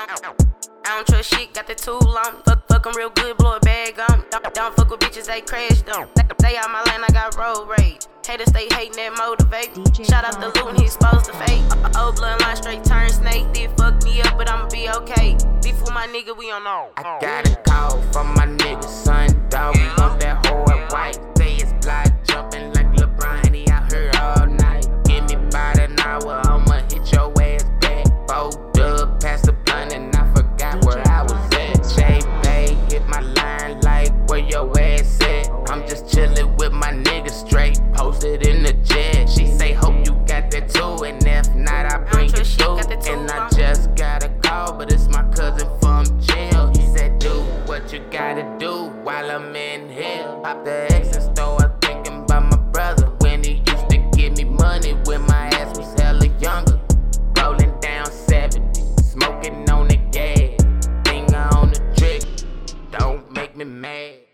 I don't trust shit, got the tool on. Fuck, fuck 'em real good, blow a bag on. Don't, don't fuck with bitches, they crash them. Stay out my lane, I got road rage. Haters stay hating that motivate. Shout out the loot, he's supposed to fake. Old bloodline straight turn snake. Did fuck me up, but I'ma be okay. Beef with my nigga, we don't know. I got a call from my where your ass at. I'm just chillin' with my nigga straight, posted in the jet. She say, Hope you got that too, and if not, I bring it through. And I just got a call, but it's my cousin from jail. He said, Do what you gotta do while I'm in here. Pop the X and start thinking about my brother when he used to give me money when my ass was hella younger. Rolling down 70, smoking on the gas, finger on the trigger. Don't make me mad.